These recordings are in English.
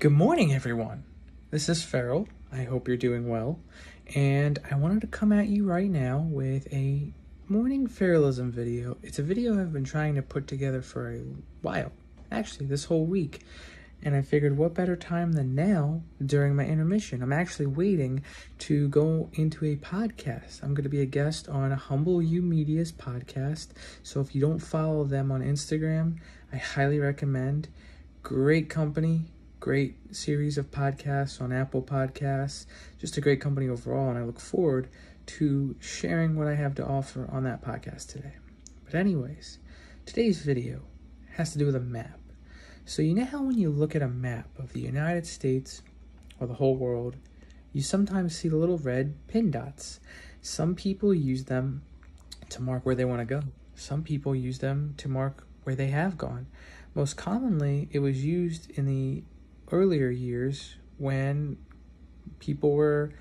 Good morning, everyone. This is Farrell. I hope you're doing well. And I wanted to come at you right now with a morning Farrellism video. It's a video I've been trying to put together for a while, actually, this whole week. And I figured what better time than now during my intermission. I'm actually waiting to go into a podcast. I'm going to be a guest on Humble You Media's podcast. So if you don't follow them on Instagram, I highly recommend. Great company, great series of podcasts on Apple Podcasts, just a great company overall, and I look forward to sharing what I have to offer on that podcast today. But, anyways, today's video has to do with a map. So, you know how when you look at a map of the United States or the whole world, you sometimes see the little red pin dots. Some people use them to mark where they want to go, some people use them to mark where they have gone. Most commonly, it was used in the earlier years when people were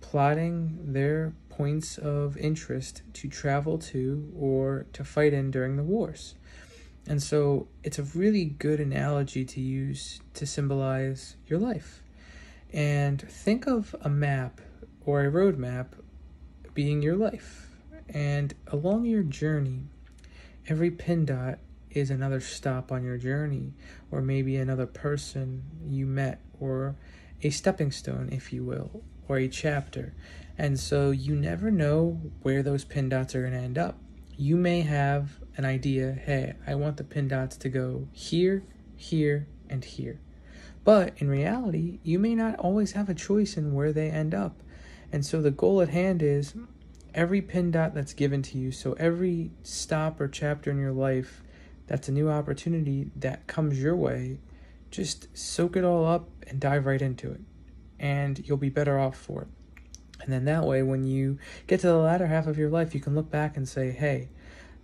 plotting their points of interest to travel to or to fight in during the wars. And so it's a really good analogy to use to symbolize your life. And think of a map or a road map being your life. And along your journey, every pin dot is another stop on your journey, or maybe another person you met, or a stepping stone, if you will, or a chapter. And so you never know where those pin dots are going to end up. You may have an idea hey, I want the pin dots to go here, here, and here. But in reality, you may not always have a choice in where they end up. And so the goal at hand is every pin dot that's given to you, so every stop or chapter in your life that's a new opportunity that comes your way, just soak it all up and dive right into it. And you'll be better off for it. And then that way, when you get to the latter half of your life, you can look back and say, hey,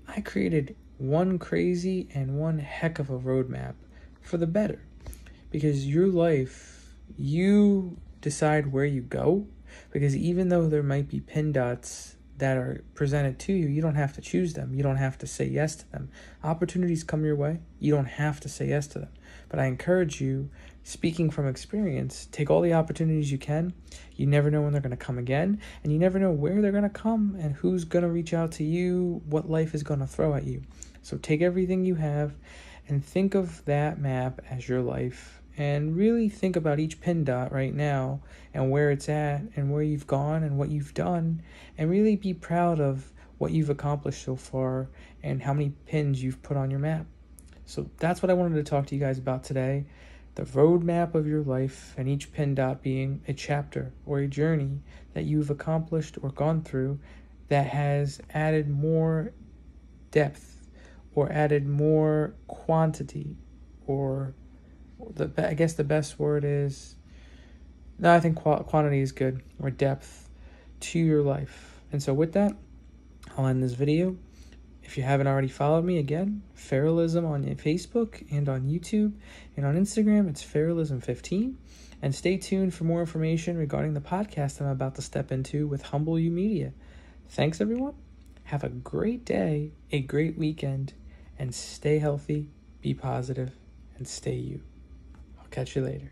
I created one crazy and one heck of a roadmap for the better. Because your life, you decide where you go. Because even though there might be pin dots that are presented to you, you don't have to choose them. You don't have to say yes to them. Opportunities come your way. You don't have to say yes to them. But I encourage you, speaking from experience, take all the opportunities you can. You never know when they're going to come again, and you never know where they're going to come and who's going to reach out to you, what life is going to throw at you. So take everything you have and think of that map as your life and really think about each pin dot right now and where it's at and where you've gone and what you've done and really be proud of what you've accomplished so far and how many pins you've put on your map. So that's what I wanted to talk to you guys about today. The roadmap of your life and each pin dot being a chapter or a journey that you've accomplished or gone through that has added more depth or added more quantity or the I guess the best word is no, I think quantity is good or depth to your life. And so with that, I'll end this video. If you haven't already followed me again, Farrellism on Facebook and on YouTube and on Instagram, it's Farrellism15. And stay tuned for more information regarding the podcast I'm about to step into with Humble You Media. Thanks, everyone. Have a great day, a great weekend, and stay healthy, be positive, and stay you. Catch you later.